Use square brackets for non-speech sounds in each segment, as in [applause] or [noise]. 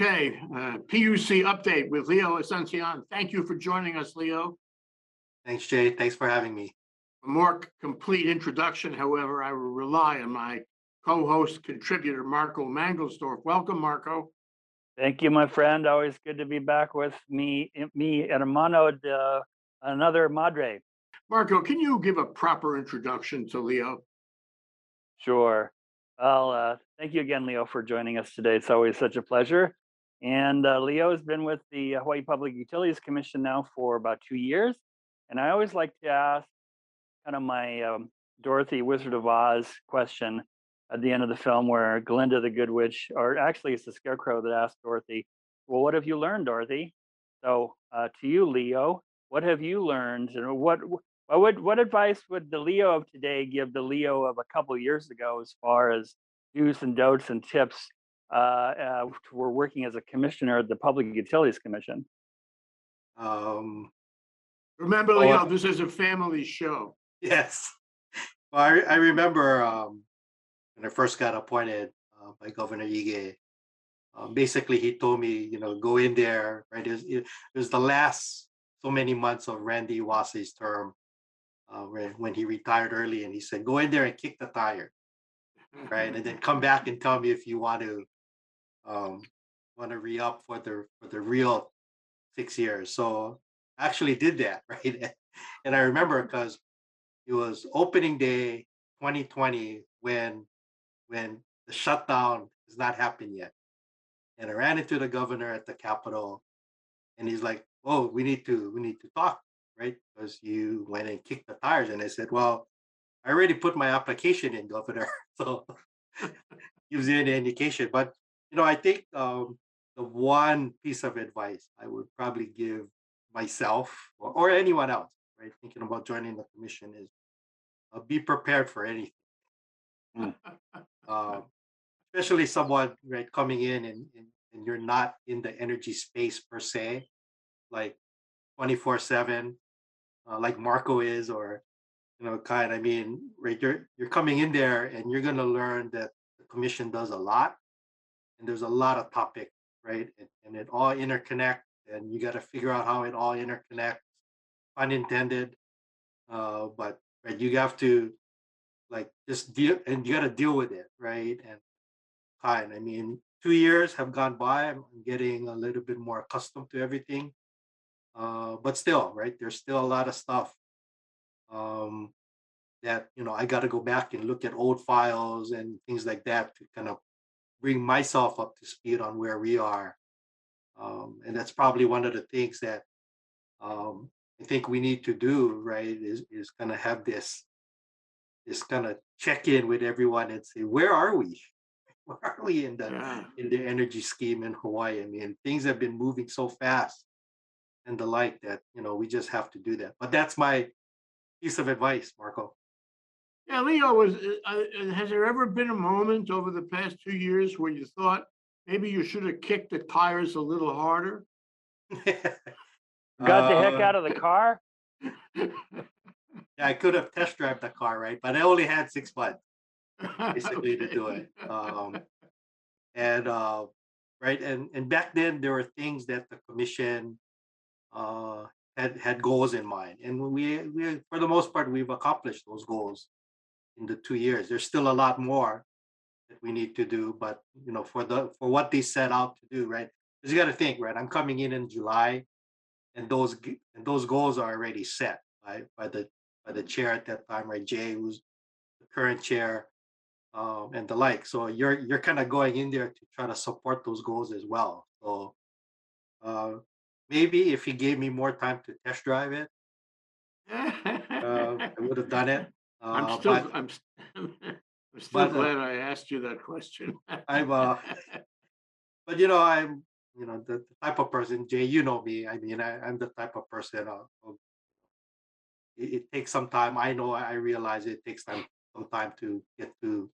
Okay, uh, PUC update with Leo Asuncion. Thank you for joining us, Leo. Thanks, Jay. Thanks for having me. A more complete introduction, however, I will rely on my co-host contributor, Marco Mangelsdorf. Welcome, Marco. Thank you, my friend. Always good to be back with me, me, hermano, uh, another madre. Marco, can you give a proper introduction to Leo? Sure. Well, uh, thank you again, Leo, for joining us today. It's always such a pleasure. And uh, Leo has been with the Hawaii Public Utilities Commission now for about two years. And I always like to ask kind of my um, Dorothy Wizard of Oz question at the end of the film where Glinda the Good Witch, or actually it's the Scarecrow that asked Dorothy, well, what have you learned, Dorothy? So uh, to you, Leo, what have you learned and what what would what advice would the Leo of today give the Leo of a couple years ago as far as do's and don'ts and tips uh, uh, for working as a commissioner at the Public Utilities Commission? Um, Remember, Oh, Leo, this is a family show. yes. [laughs] Well, I, I remember um, when I first got appointed uh, by Governor Ige. Um, basically, he told me, you know, go in there. Right, it was, it was the last so many months of Randy Iwase's term uh, when, when he retired early, and he said, go in there and kick the tire, right, and then [laughs] come back and tell me if you want to um, want to re up for the for the real six years. So I actually did that, [laughs] right? And I remember because it was opening day 2020 when when the shutdown has not happened yet. And I ran into the governor at the Capitol and he's like, Oh, we need to we need to talk, right? Because you went and kicked the tires. And I said, Well, I already put my application in, Governor. [laughs] So [laughs] gives you an indication. But you know, I think um, the one piece of advice I would probably give myself or, or anyone else, right, thinking about joining the commission is uh, be prepared for anything. Um, especially someone right coming in and, and, and you're not in the energy space per se, like 24 7, uh, like Marco is, or you know, kind. I mean, right, you're you're coming in there and you're gonna learn that the commission does a lot and there's a lot of topic, right? And, and it all interconnect, and you got to figure out how it all interconnects. Unintended, uh, but right, you have to like just deal, and you got to deal with it, right? And fine. I mean, two years have gone by. I'm getting a little bit more accustomed to everything, uh, but still, right? There's still a lot of stuff um, that you know I got to go back and look at old files and things like that to kind of bring myself up to speed on where we are. Um, and that's probably one of the things that um, I think we need to do, right? Is is kind of have this this kind of check in with everyone and say, where are we? [laughs] Where are we in the Yeah. in the energy scheme in Hawaii? I mean, things have been moving so fast and the like that you know we just have to do that. But that's my piece of advice, Marco. Yeah, Leo, was, uh, uh, has there ever been a moment over the past two years where you thought maybe you should have kicked the tires a little harder? [laughs] Got the heck Uh, out of the car? Yeah, [laughs] I could have test drive the car, right? But I only had six months basically to do it. [laughs] Um, and uh, right, and and back then there were things that the commission uh, had had goals in mind, and we we for the most part we've accomplished those goals in the two years. There's still a lot more that we need to do, but you know, for the for what they set out to do, right? Because you got to think, right? I'm coming in in July, and those and those goals are already set by by the by the chair at that time, right? Jay, who's the current chair, um, and the like. So you're you're kind of going in there to try to support those goals as well. So uh, maybe if he gave me more time to test drive it, [laughs] uh, I would have done it. Uh, I'm still, but I'm, st- [laughs] I'm still but, uh, glad I asked you that question. I'm uh, but you know I'm you know the, the type of person Jay. You know me. I mean I, I'm the type of person. Uh, of- it, it takes some time. I know. I realize it takes time some time to get to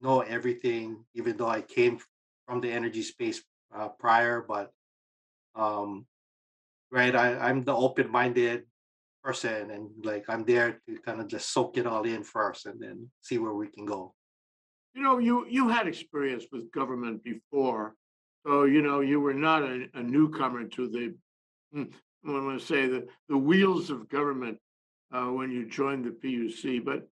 know everything. Even though I came from the energy space uh, prior, but um, right, I, I'm the open-minded person, and like I'm there to kind of just soak it all in first, and then see where we can go. You know, you, you had experience with government before. So, you know, you were not a, a newcomer to the, i'm going to say the, the wheels of government uh, when you joined the PUC, but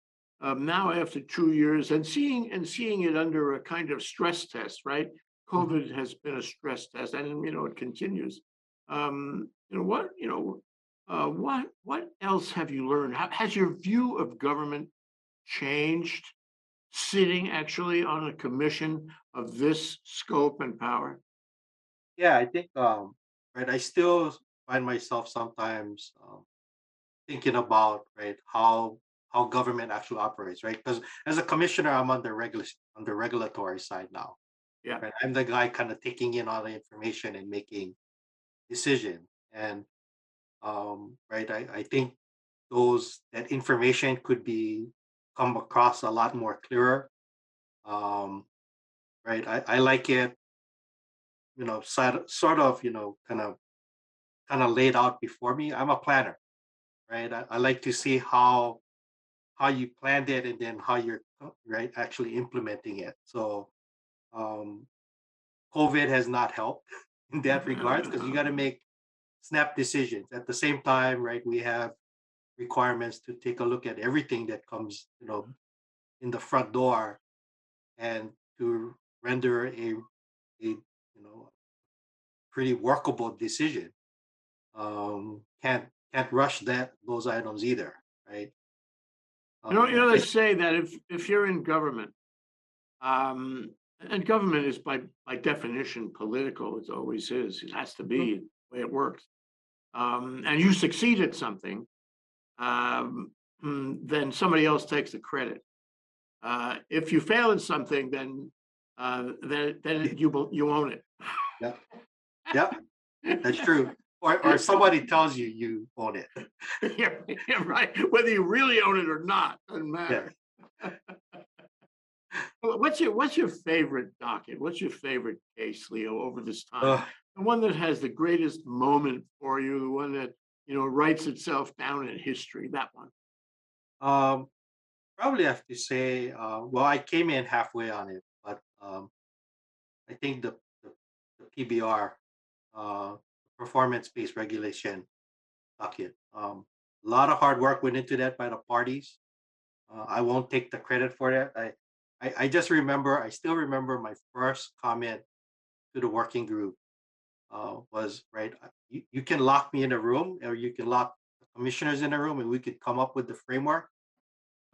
um, now after two years and seeing, and seeing it under a kind of stress test, right? COVID has been a stress test and, you know, it continues. Um, you know, what, you know, uh, what, what else have you learned? Ha- Has your view of government changed? Sitting actually on a commission of this scope and power? Yeah, I think um right. I still find myself sometimes um, thinking about right how how government actually operates, right? Because as a commissioner, I'm on the regular on the regulatory side now. Yeah. Right? I'm the guy kind of taking in all the information and making decisions. And um, right, I, I think those that information could be come across a lot more clearer. Um, right. I, I like it you know, sort sort of, you know, kind of kind of laid out before me. I'm a planner, right? I, I like to see how how you planned it and then how you're uh, right actually implementing it. So um COVID has not helped [laughs] in that regards because you [laughs] got to make snap decisions. At the same time, right, we have requirements to take a look at everything that comes, you know, in the front door and to render a a you know pretty workable decision. Um, can't can't rush that those items either, right? You know, you know, Um, they say that if, if you're in government, um, and government is by, by definition political, it always is, it has to be the way it works. Um, and you succeed at something, um, mm, then somebody else takes the credit. Uh, if you fail at something, then, uh, then, then you, you own it. yeah, Yep. that's true. [laughs] Or or somebody tells you you own it. [laughs] Yeah, yeah, right, whether you really own it or not, doesn't matter. Well, [laughs] What's your, what's your favorite docket? What's your favorite case, Leo, over this time? Ugh, The one that has the greatest moment for you, the one that, you know, writes itself down in history, that one. Um, probably have to say, uh, well, I came in halfway on it, but um, I think the, the, the PBR, uh, performance-based regulation docket. Um, a lot of hard work went into that by the parties. Uh, I won't take the credit for that. I, I, I just remember, I still remember my first comment to the working group uh, was right. uh, You, you can lock me in a room, or you can lock the commissioners in a room, and we could come up with the framework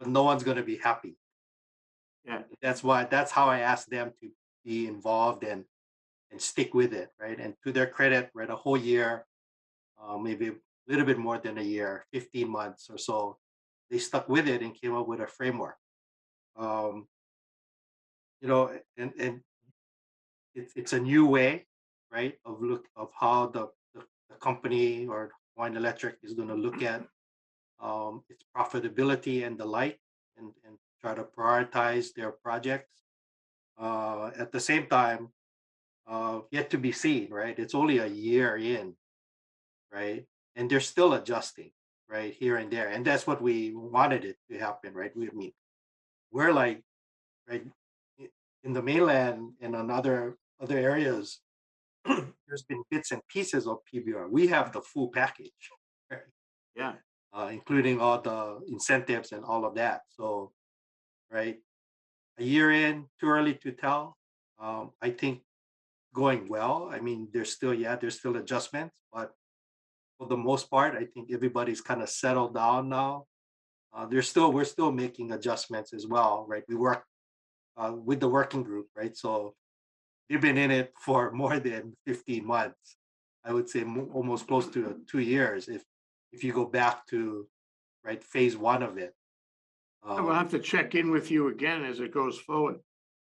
but no one's going to be happy. Yeah. That's why that's how I asked them to be involved and and stick with it, right? And to their credit, right, a whole year, uh, maybe a little bit more than a year, 15 months or so, they stuck with it and came up with a framework. Um, you know, and and it's it's a new way, right, of look of how the the, the company or Hawaiian Electric is going to look at [clears throat] um, its profitability and the like, and, and try to prioritize their projects. Uh, at the same time, uh, yet to be seen, right? It's only a year in, right? And they're still adjusting, right, here and there, and that's what we wanted it to happen, right? We I mean, we're like, right, in the mainland and on other other areas, [clears throat] there's been bits and pieces of PBR. We have the full package, [laughs] right? Yeah, uh, including all the incentives and all of that. So, right, a year in, too early to tell. Um, I think going well. I mean, there's still yeah, there's still adjustments, but for the most part, I think everybody's kind of settled down now. Uh, there's still we're still making adjustments as well, right? We work uh, with the working group, right? So they've been in it for more than 15 months. I would say almost close to two years if if you go back to right phase one of it. I will Um, have to check in with you again as it goes forward.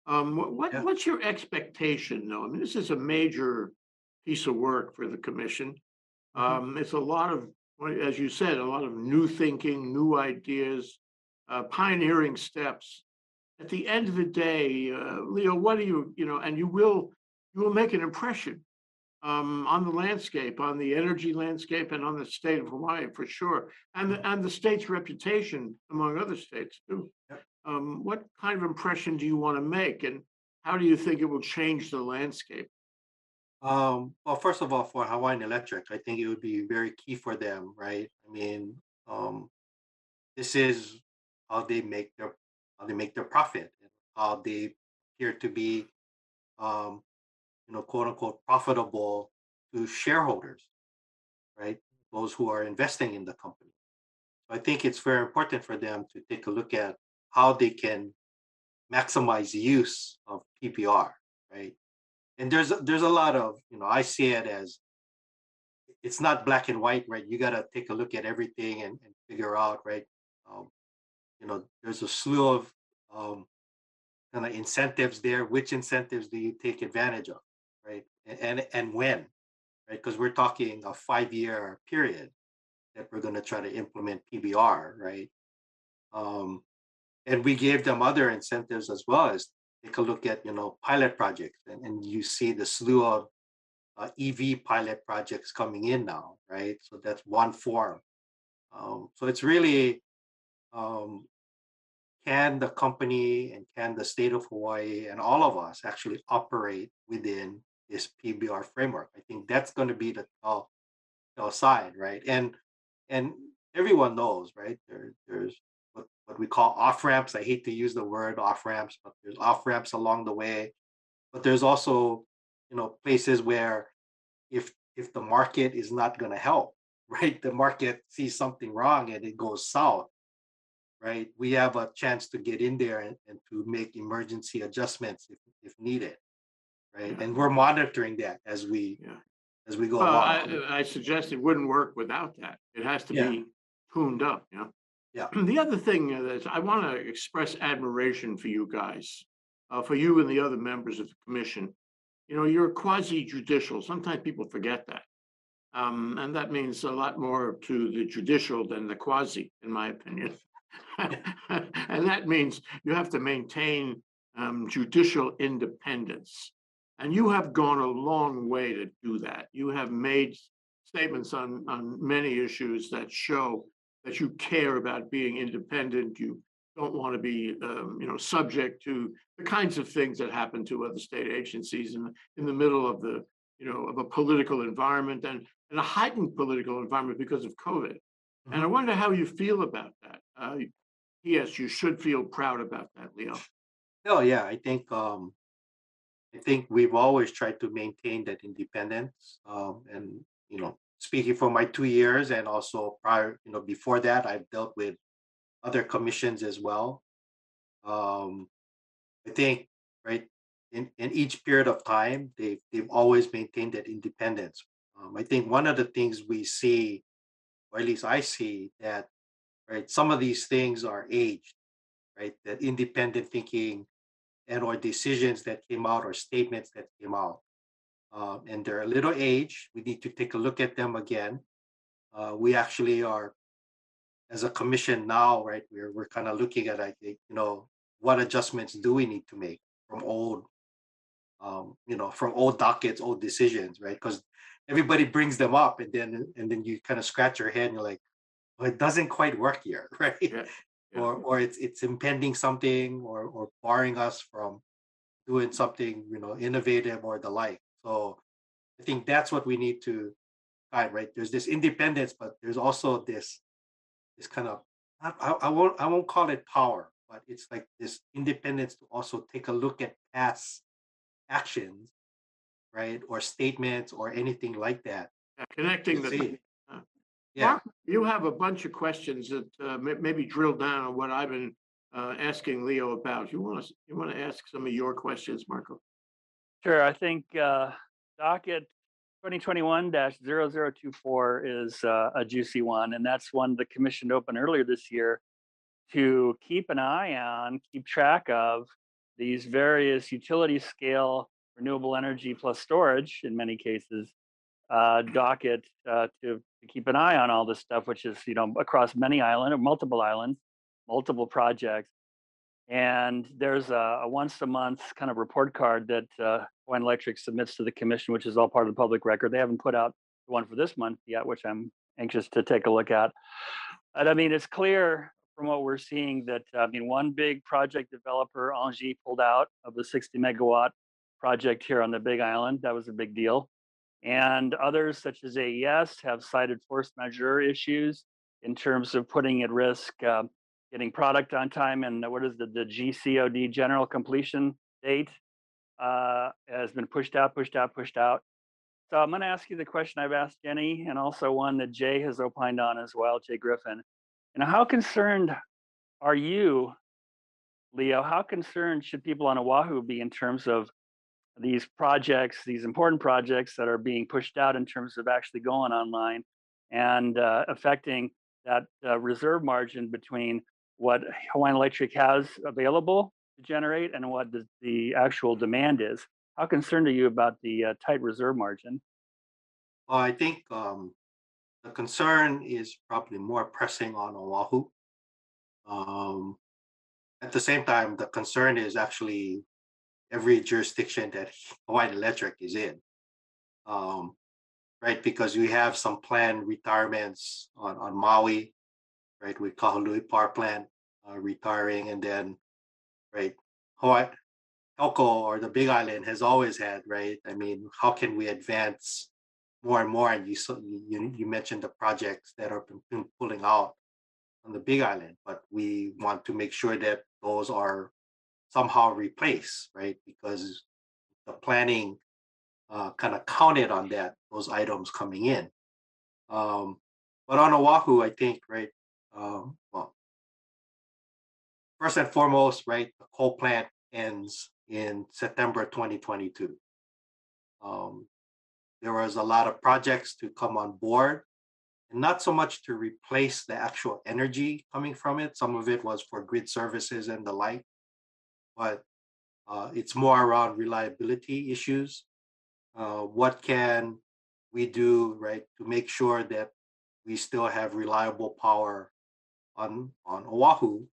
Um, what, Yeah. what's your expectation though? I mean, this is a major piece of work for the commission. Mhm. Um, it's a lot of, as you said, a lot of new thinking, new ideas, uh, pioneering steps. At the end of the day, uh, Leo, what do you, you know, and you will, you will make an impression um, on the landscape, on the energy landscape and on the state of Hawaii for sure. And, the and the state's reputation among other states too. Yep. Um, what kind of impression do you want to make and how do you think it will change the landscape? Um, well, first of all, for Hawaiian Electric, I think it would be very key for them, right? I mean, um, this is how they make their how they make their profit, how they appear to be, um, you know, quote unquote profitable to shareholders, right? Those who are investing in the company. I think it's very important for them to take a look at how they can maximize use of PBR, right? And there's there's a lot of you know I see it as it's not black and white, right? You got to take a look at everything and, and figure out, right? Um, you know, there's a slew of um, kind of incentives there. Which incentives do you take advantage of, right? And and, and when, right? Because we're talking a five year period that we're going to try to implement PBR, right? Um, and we gave them other incentives as well as take a look at you know pilot projects and, and you see the slew of uh, ev pilot projects coming in now right so that's one form um, so it's really um, can the company and can the state of hawaii and all of us actually operate within this pbr framework i think that's going to be the tell, tell side right and and everyone knows right there, there's what, what we call off ramps. I hate to use the word off ramps, but there's off ramps along the way. But there's also, you know, places where if if the market is not going to help, [laughs] right? The market sees something wrong and it goes south, right? We have a chance to get in there and, and to make emergency adjustments if, if needed, right? Yeah. And we're monitoring that as we Yeah. as we go Well, along. I, I suggest it wouldn't work without that. It has to Yeah. be tuned up, you know? Yeah. [clears throat] The other thing is, I want to express admiration for you guys, uh, for you and the other members of the commission. You know, you're quasi judicial. Sometimes people forget that. Um, and that means a lot more to the judicial than the quasi, in my opinion. [laughs] [laughs] And that means you have to maintain, um, judicial independence. And you have gone a long way to do that. You have made statements on, on many issues that show that you care about being independent. You don't want to be, um, you know, subject to the kinds of things that happen to other state agencies in, in the middle of the, you know, of a political environment and, and a heightened political environment because of COVID. And I wonder how you feel about that. Uh, yes, you should feel proud about that, Leo. Oh yeah, I think um I think we've always tried to maintain that independence. Um and you know, speaking for my two years and also prior, you know, before that, I've dealt with other commissions as well. Um I think, right, in in each period of time, they've they've always maintained that independence. Um, I think one of the things we see, or at least I see, that right, some of these things are aged, right? That independent thinking and or decisions that came out or statements that came out. Um, and they're a little age. We need to take a look at them again. Uh, we actually are, as a commission now, right? We're we're kind of looking at like you know what adjustments do we need to make from old, um, you know, from old dockets, old decisions, right? Because everybody brings them up, and then and then you kind of scratch your head and you're like, well, it doesn't quite work here, [laughs] right? Yeah, yeah. or or it's it's impending something or or barring us from doing something you know innovative or the like so i think that's what we need to find right there's this independence but there's also this this kind of I, I I won't i won't call it power but it's like this independence to also take a look at past actions right or statements or anything like that Yeah, Connecting the. see. uh, yeah Mark, You have a bunch of questions that uh, may- maybe drill down on what I've been uh, asking Leo about. You want to, you want to ask some of your questions, Marco? Sure, I think uh, docket 2021-0024 is uh, a juicy one, and that's one the commission opened earlier this year to keep an eye on, keep track of these various utility scale renewable energy plus storage in many cases uh, docket uh, to, to keep an eye on all this stuff, which is you know across many island or multiple islands, multiple projects. And there's a, a once a month kind of report card that uh, Hawaiian Electric submits to the commission, which is all part of the public record. They haven't put out the one for this month yet, which I'm anxious to take a look at. But I mean, it's clear from what we're seeing that I mean, one big project developer, Angie, pulled out of the 60 megawatt project here on the Big Island. That was a big deal. And others, such as AES, have cited force majeure issues in terms of putting at risk uh, getting product on time. And what is the, the GCOD general completion date uh, has been pushed out, pushed out, pushed out. So I'm going to ask you the question I've asked Jenny, and also one that Jay has opined on as well, Jay Griffin. Know, how concerned are you, Leo? How concerned should people on Oahu be in terms of these projects, these important projects that are being pushed out in terms of actually going online and uh, affecting that uh, reserve margin between what Hawaiian Electric has available to generate and what the, the actual demand is? How concerned are you about the uh, tight reserve margin? Well, I think um, the concern is probably more pressing on Oahu. Um, at the same time, the concern is actually every jurisdiction that Hawaiian Electric is in. Um, right, because we have some planned retirements on, on Maui, right, with Kahului Power Plant uh, retiring, and then, right, Hawaii, HELCO or the Big Island has always had, right? I mean, how can we advance more and more? And you you you mentioned the projects that are pulling out on the Big Island, but we want to make sure that those are somehow replace, right? Because the planning uh, kind of counted on that those items coming in. Um, but on Oahu, I think, right? Um, well, first and foremost, right, the coal plant ends in September 2022. Um, there was a lot of projects to come on board, and not so much to replace the actual energy coming from it. Some of it was for grid services and the like, but uh, it's more around reliability issues. Uh, what can we do, right, to make sure that we still have reliable power on on Oahu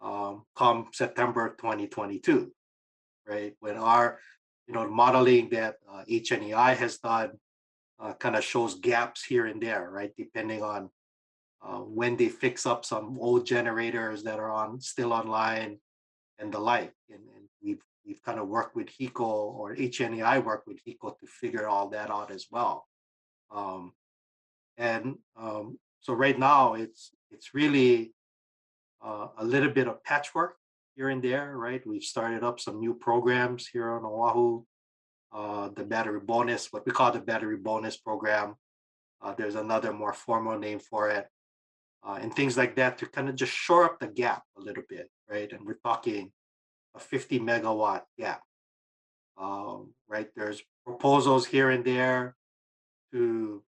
um, come September 2022? right? When our, you know, modeling that uh, HNEI has done uh, kind of shows gaps here and there, right? Depending on uh, when they fix up some old generators that are on still online and the like. And, and we've we've kind of worked with HECO or HNEI worked with HECO to figure all that out as well. Um, and um, so right now it's it's really uh, a little bit of patchwork here and there, right? We've started up some new programs here on Oahu. Uh, the battery bonus, what we call the battery bonus program. Uh, there's another more formal name for it, uh, and things like that to kind of just shore up the gap a little bit, right? And we're talking a 50 megawatt gap, um, right? There's proposals here and there to,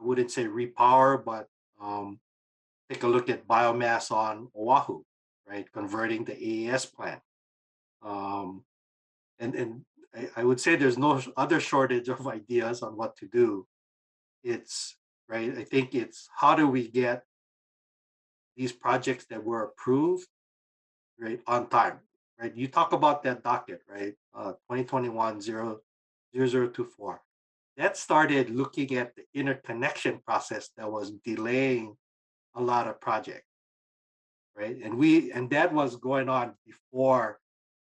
I wouldn't say repower, but um, take a look at biomass on Oahu, right? Converting the AES plant. Um, and and I, I would say there's no other shortage of [laughs] ideas on what to do. It's right. I think it's how do we get these projects that were approved right on time, right? You talk about that docket, right? Uh, 2021 0024. That started looking at the interconnection process that was delaying a lot of projects right? And we and that was going on before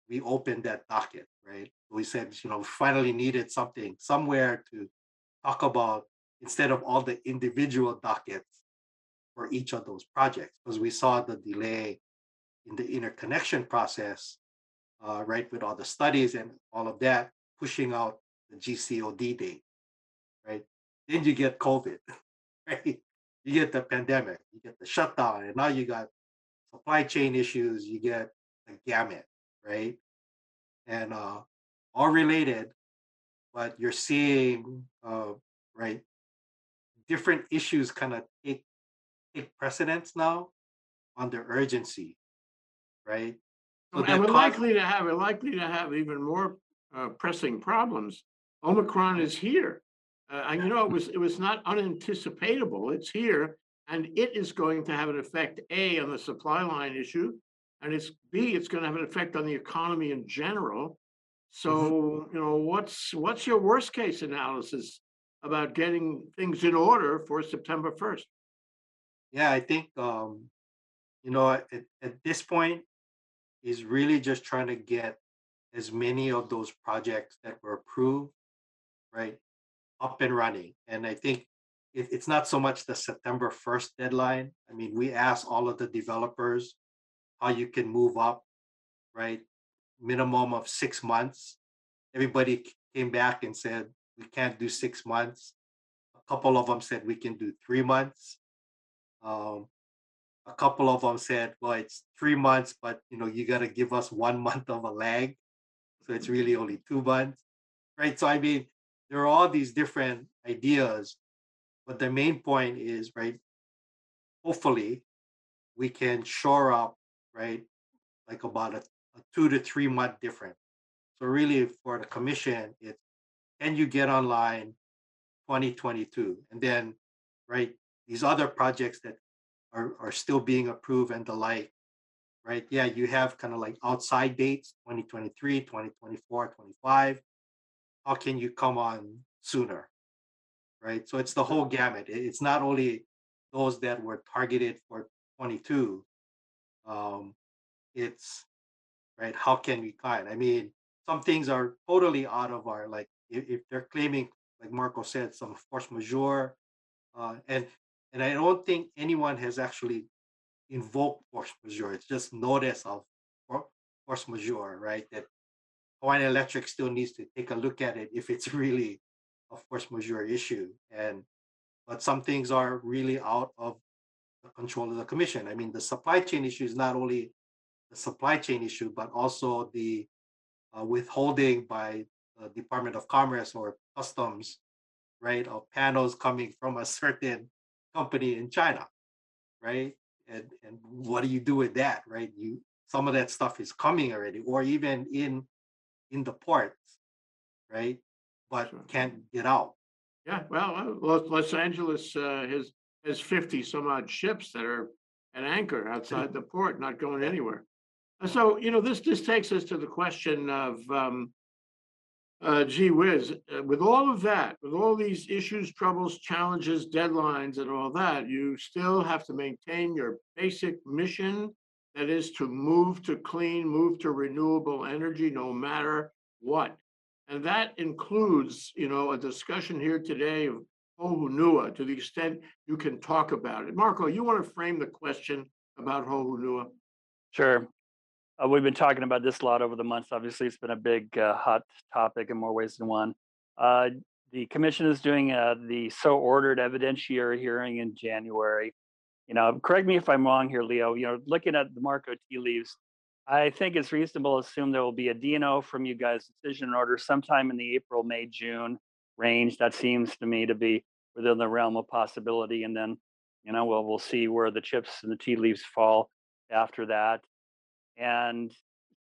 we opened that docket, right? We said, you know, we finally needed something somewhere to talk about instead of all the individual dockets for each of those projects, because we saw the delay in the interconnection process, uh, right, with all the studies and all of that, pushing out the GCOD date, right? Then you get COVID, [laughs] right? You get the pandemic, you get the shutdown, and now you got supply chain issues, you get a gamut, right? And uh, all related, but you're seeing, uh, right, different issues kind of take take precedence now on the urgency, right? So And we're cause- likely to have, we're likely to have even more uh, pressing problems. Omicron is here. Uh, and you know, it was, it was not unanticipatable. It's here. And it is going to have an effect, A, on the supply line issue. And it's B, it's going to have an effect on the economy in general. So, you know, what's, what's your worst case analysis about getting things in order for September first? Yeah, I think um, you know, at, at this point, is really just trying to get as many of those projects that were approved, right, up and running. And I think it, it's not so much the September first deadline. I mean, we asked all of the developers how you can move up, right? Minimum of six months. Everybody came back and said, we can't do six months. A couple of them said we can do three months. Um, a couple of them said, well, it's three months, but you know, you gotta give us one [laughs] month of a lag. So it's really only two months, right? So I mean, there are all these different ideas, but the main point is, right? Hopefully, we can shore up, right? Like about a, a two to three month difference. So really for the commission, it's can you get online 2022? And then, right, these other projects that are, are still being approved and the like, right? Yeah, you have kind of like outside dates, 2023, 2024, 25. How can you come on sooner? Right? So it's the whole gamut. It's not only those that were targeted for 22. Um, it's right. How can we kind? I mean, some things are totally out of our like if, if they're claiming, like Marco said, some force majeure, uh, and and I don't think anyone has actually invoked force majeure. It's just notice of force majeure, right? That Hawaiian Electric still needs to take a look at it if it's [laughs] really a force majeure issue. And but some things are really out of the control of the commission. I mean, the supply chain issue is not only the supply chain issue, but also the uh, withholding by the Department of Commerce or Customs, right, of panels coming from a [laughs] certain company in China, right? And and what do you do with that, right? You some of that stuff is coming already, or even in in the ports, right? But Sure. can't get out. Yeah, well, uh, Los, Los Angeles, uh, has, has fifty some odd ships that are at anchor [laughs] outside the port, not going anywhere. Uh, So, you know, this, this takes us to the question of, um, uh, gee whiz, uh, with all of that, with all these issues, troubles, challenges, deadlines and all that, you still have to maintain your basic mission. That is to move to clean, move to renewable energy, no matter what. And that includes, you know, a discussion here today of Hu Honua to the extent you can talk about it. Marco, you want to frame the question about Hu Honua? Sure. Uh, we've been talking about this a lot over the months. Obviously, it's been a big uh, hot topic in more ways than one. Uh, the commission is doing uh, the so ordered evidentiary hearing in January. You know, correct me if I'm wrong here, Leo. You know, looking at the Marco tea leaves, I think it's reasonable to assume there will be a DNO from you guys decision order sometime in the April, May, June range. That seems to me to be within the realm of possibility. And then, you know, we'll we'll see where the chips and the tea leaves fall after that. And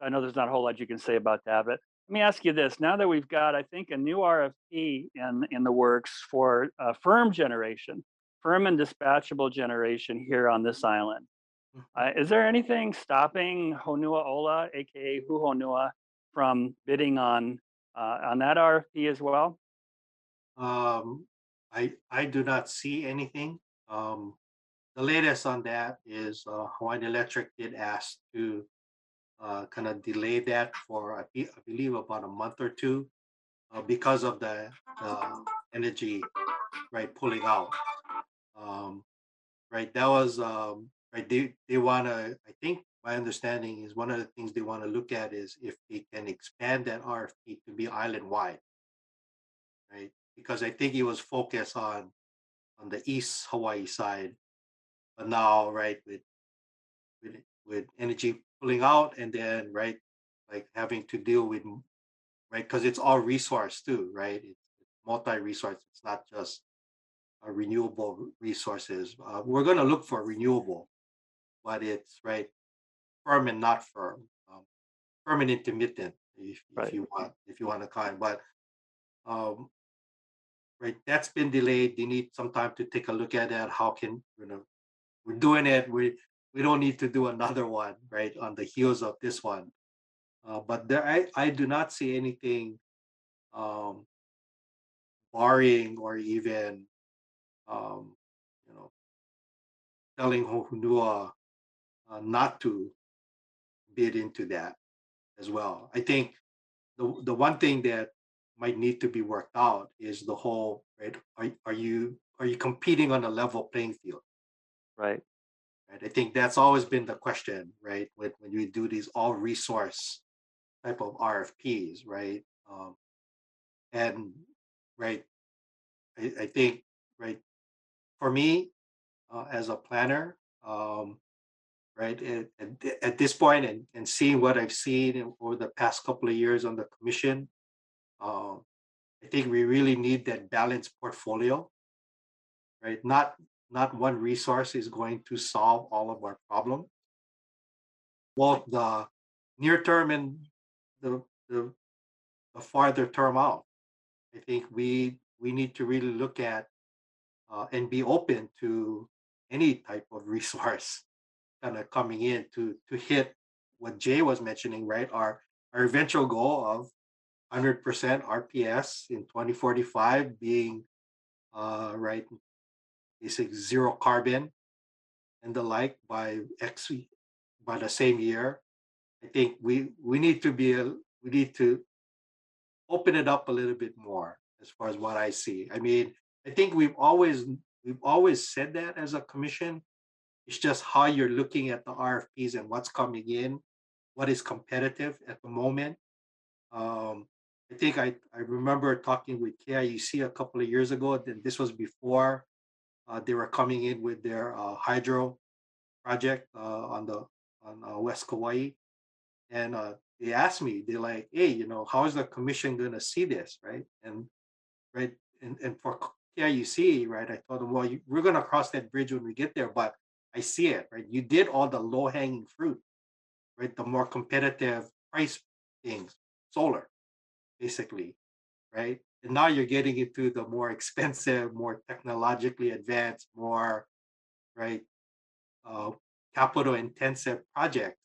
I know there's not a whole lot you can say about that, but let me ask you this. Now that we've got, I think, a new RFP in, in the works for uh, firm generation, firm and dispatchable generation here on this island, uh, is there anything stopping Honua Ola, aka Hu Honua, from bidding on uh, on that RFP as well? Um, I, I do not see anything. Um, the latest on that is, uh, Hawaiian Electric did ask to uh, kind of delay that for, I be- I believe, about a month or two uh, because of the, uh, energy, right, pulling out. Um, right, that was, um, right, they, they wanna, I think, my understanding is one of the things they wanna look at is if they can expand that RFP to be island-wide. Right, because I think it was focused on, on the East Hawaii side. But now, right, with, with, with Innergex pulling out and then, right, like having to deal with, right, because it's all resource too, right? It's multi-resource, it's not just uh, renewable resources. Uh, we're gonna look for renewable, but it's, right, firm and not firm. um, Firm and intermittent, if, if you want, if you want to kind, but um, right, that's been delayed. They need some time to take a look at that. How can, you know, we're doing it. We, we don't need to do another one, right, on the heels of this one. Uh, but there, I, I do not see anything um barring or even um, you know, telling Hu Honua uh, not to bid into that as well. I think the, the one thing that might need to be worked out is the whole, right? Are, are you, are you competing on a level playing field? Right. Right? I think that's always been the question, right? When, when you do these all resource type of RFPs, right? Um, and right, I, I think, right, for me, uh, as a planner, um, right, at, at, this point and, and seeing what I've seen over the past couple of years on the commission, um, I think we really need that balanced portfolio, right? Not not one resource is going to solve all of our problems. Both the near term and the, the, the farther term out. I think we, we need to really look at uh, and be open to any type of resource [laughs] kind of coming in to, to hit what Jay was mentioning, right? Our, our eventual goal of 100% RPS in 2045 being uh, right basic zero carbon and the like by X by the same year. I think we we need to be a, we need to open it up a little bit more as far as what I see. I mean, I think we've always we've always said that as a commission. It's just how you're looking at the RFPs and what's coming in, what is competitive at the moment. Um, I think I, I remember talking with KIUC a couple of years ago, and this was before they were coming in with their uh, hydro project uh, on the on uh, West Kauai, and uh, they asked me, they're like, "Hey, you know, how is the commission going to see this, right?" And right, and and for KIUC, right, I told them, "Well, you, we're going to cross that bridge when we get there, but I see it, right? You did all the low hanging fruit, right? The more competitive price things, solar, basically, right? And now you're getting into the more expensive, more technologically advanced, more right uh, capital intensive project.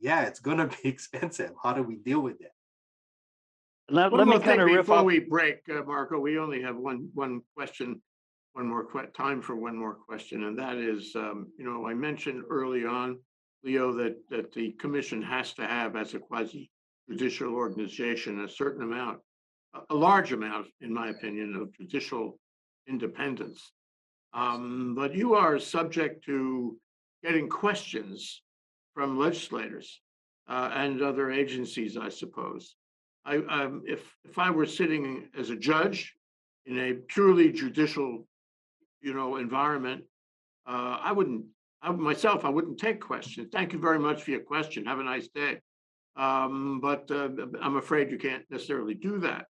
Yeah, it's gonna [laughs] be expensive. How do we deal with that? Let, let me more kind thing of riff before off. we break, uh, Marco, we only have one, one question, one more que- time for one more question, and that is, um, you know, I mentioned early on, Leo, that, that the commission has to have as a quasi judicial organization, a certain amount, a, large amount, in my opinion, of judicial independence. Um, but you are subject to getting questions from legislators uh, and other agencies, I suppose. I, um, if, if I were sitting as a judge in a purely judicial, you know, environment, uh, I wouldn't, I myself, I wouldn't take questions. Thank you very much for your question. Have a nice day. Um, but, uh, I'm afraid you can't necessarily do that.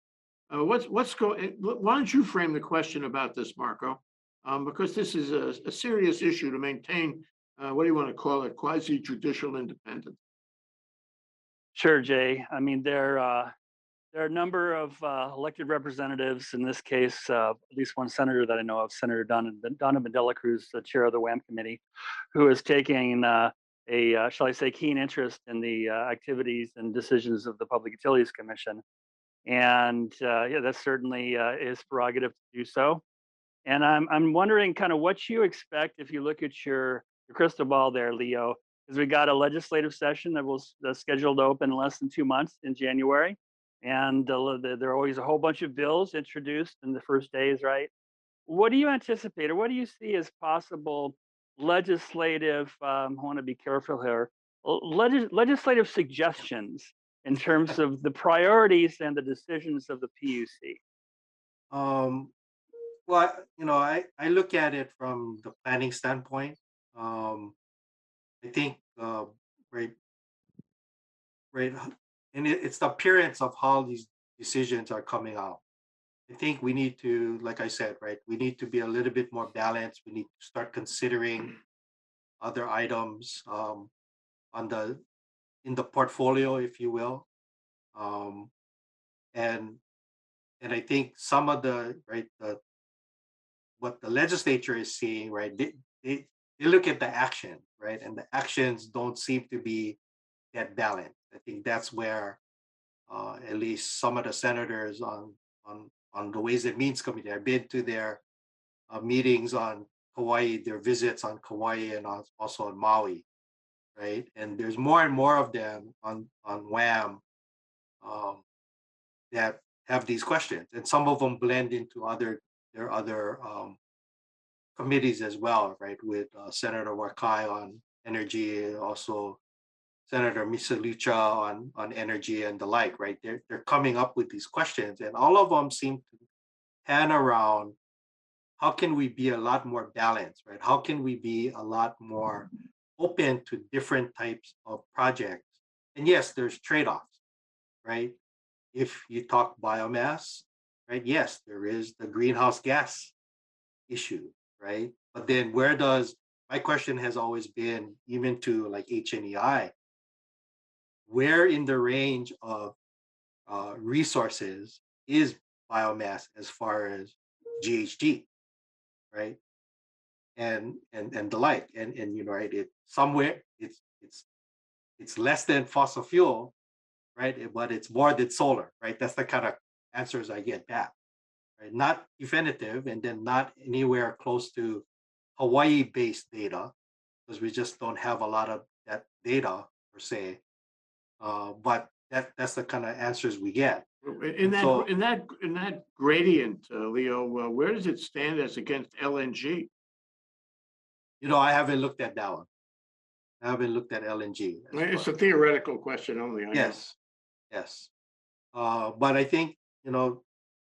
Uh, what's, what's go, eh, why don't you frame the question about this, Marco? Um, because this is a, a serious issue to maintain, uh, what do you want to call it, quasi judicial independence? Sure, Jay. I mean, there, uh, there are a number of uh, elected representatives, in this case, uh, at least one senator that I know of, Senator Donna, Donovan Dela Cruz, the chair of the WAM committee, who is taking a, uh, shall I say, keen interest in the uh, activities and decisions of the Public Utilities Commission. And uh, yeah, that certainly uh, is prerogative to do so. And I'm, I'm wondering kind of what you expect if you look at your, your crystal ball there, Leo, because we got a legislative session that was scheduled to open in less than two months in January. And there there are always a whole bunch of bills introduced in the first days, right? What do you anticipate, or what do you see as possible legislative? Um, I want to be careful here. Legis- legislative suggestions in terms of the priorities and the decisions of the PUC. Um, well, you know, I, I look at it from the planning standpoint. Um, I think, uh, right, right, and it, it's the appearance of how these decisions are coming out. I think we need to, like I said, right, we need to be a little bit more balanced. We need to start considering other items, um, on the, in the portfolio, if you will. Um, and, and I think some of the, right, the, what the legislature is seeing, right, they, they, they look at the action, right, and the actions don't seem to be that balanced. I think that's where, uh, at least some of the senators on, on, on the Ways and Means Committee, I've been to their uh, meetings on Kauai, their visits on Kauai and also on Maui, right? And there's more and more of them on, on WAM um, that have these questions, and some of them blend into other their other um, committees as well, right? With uh, Senator Wakai on energy, also Senator Misalucha on on energy and the like, right? They're they're coming up with these questions, and all of them seem to pan around. How can we be a lot more balanced, right? How can we be a lot more open to different types of projects? And yes, there's trade-offs, right? If you talk biomass, right? Yes, there is the greenhouse gas issue, right? But then where does my question has always been, even to like HNEI, where in the range of uh, resources is biomass as far as GHG, right? And and and the like, and and you know, right? It somewhere it's it's it's less than fossil fuel, right? eh, But it's more than solar, right? That's the kind of answers I get back, right? Not definitive, and then not anywhere close to Hawaii-based data, because we just don't have a lot of that data per se. Uh, but that that's the kind of answers we get. In that, So- in that, in that gradient, uh, Leo, uh, where does it stand as against LNG? You know, I haven't looked at that one. I haven't looked at LNG. It's a theoretical question only. I know. Yes, yes. Uh, but I think, you know,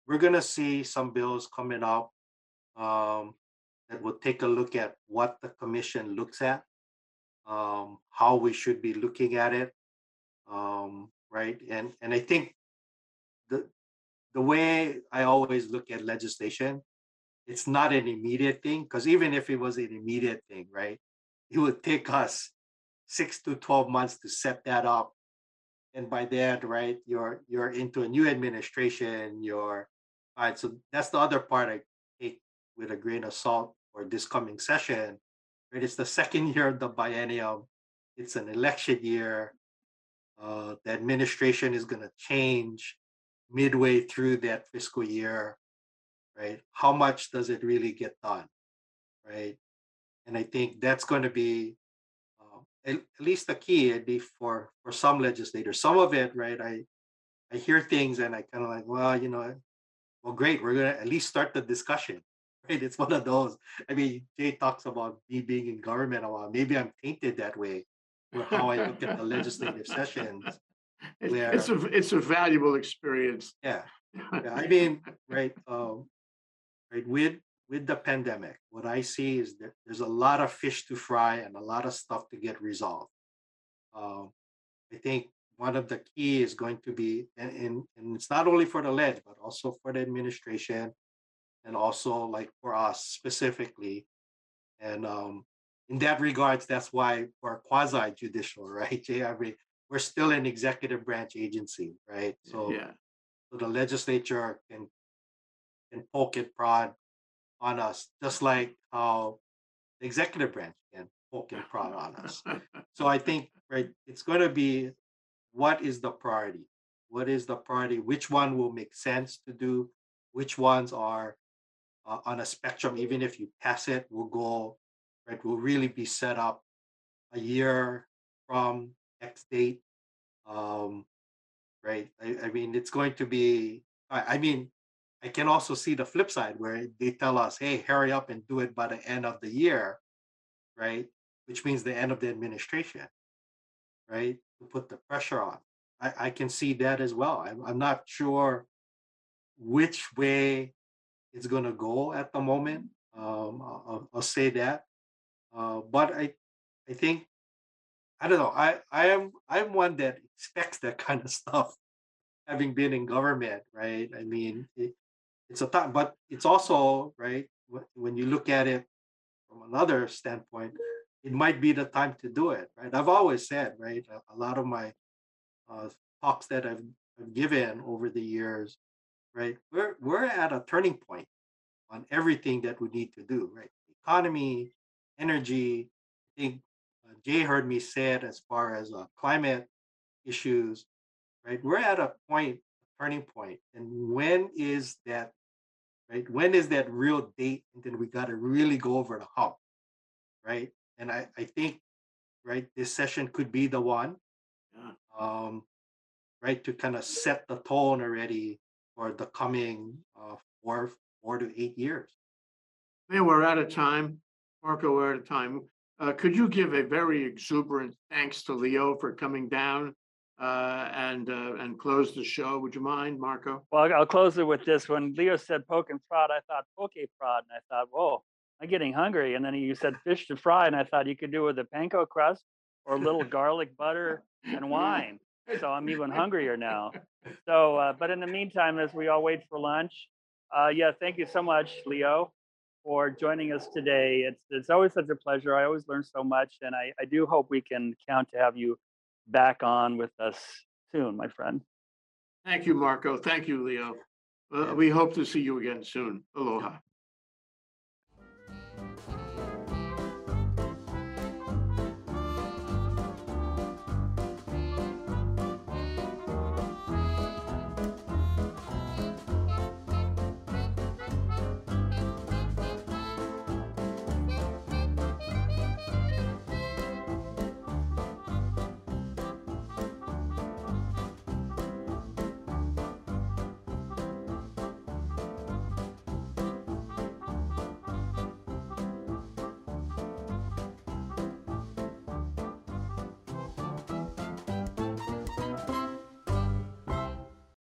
we're gonna see some bills coming up. Um, that will take a look at what the commission looks at. Um, how we should be looking at it. Um, right, and, and I think. The, the way I always look at legislation. It's not an immediate thing, because even if it was an immediate thing, right? It would take us six to twelve months to set that up. And by that, right, you're you're into a new administration, you're, all right, so that's the other part I take with a grain of salt for this coming session. Right, it's the second [laughs] year of the biennium, it's an election year. Uh, the administration is gonna change midway through that fiscal year. Right, how much does it really get done? Right, and I think that's going to be um, at, least the key for for some legislators. Some of it, right? I I hear things and I kind of like, well, you know, well, great. We're gonna at least start the discussion. [laughs] Right? It's one of those. I mean, Jay talks about me being in government a while. Maybe I'm tainted that way with how I look at the legislative sessions. [laughs] It's, where- it's a, it's a valuable experience. Yeah, [laughs] yeah. I mean, right, um, right, with with the pandemic, what I see is that there's a lot of fish to fry and a lot of stuff to get resolved. Um, I think one of the key is going to be, and, and, and it's not only for the ledge, but also for the administration and also like for us specifically. And um, in that regards, that's why we're quasi judicial, [laughs] right? I mean, we're still an executive branch agency, right? So Yeah, so the legislature can can poke and prod on us, just like how the executive branch can poke and prod on us. So I think, [laughs] right, it's going to be what is the priority? What is the priority? Which one will make sense to do? Which ones are uh, on a spectrum? Even if you pass it, will go, right, will really be set up a year from X date. Um, right? I, I mean, it's going to be, I, I mean, I can also see the flip side where they tell us, hey, hurry up and do it by the end of the year, right? Which means the end of the administration, right? To put the pressure on. I, I can see that as well. I'm, I'm not sure which way it's going to go at the moment. Um, I'll, I'll- say that. Uh, but I, I think I don't know. I I am I'm one that expects that [laughs] kind of stuff, having been in government, right? I mean, it's a time, but it's also right when you look at it from another standpoint, it might be the time to do it, right? I've always said, right, a, a lot of my uh, talks that I've, I've given over the years, right, we're we're at a turning point on everything that we need to do, right? Economy, energy. I think uh, Jay heard me say it as far as uh, climate issues, right? We're at a point, a turning point, and when is that, right? When is that real date? And then we got to really go over the hump, right? And I, I think, right, this session could be the one. Yeah. Um, right, to kind of set the tone already for the coming uh, four, four to eight years. Man, we're out of time. Marco, we're out of time. Uh, could you give a very exuberant thanks to Leo for coming down uh, and, uh, and close the show? Would you mind, Marco? Well, I'll- close it with this. When Leo said poke and prod, I thought poke prod, and I thought, whoa, I'm getting hungry. And then you said fish to fry, and I thought you could do it with a panko crust or a little [laughs] garlic butter and wine. So I'm even hungrier now. So, uh, but in the meantime, as we all wait for lunch, uh, yeah, thank you so much, Leo, for joining us today. It's it's always such a pleasure. I always learn so much, and I, I do hope we can count to have you back on with us soon, my friend. Thank you, Marco. Thank you, Leo. Uh, we hope to see you again soon. Aloha.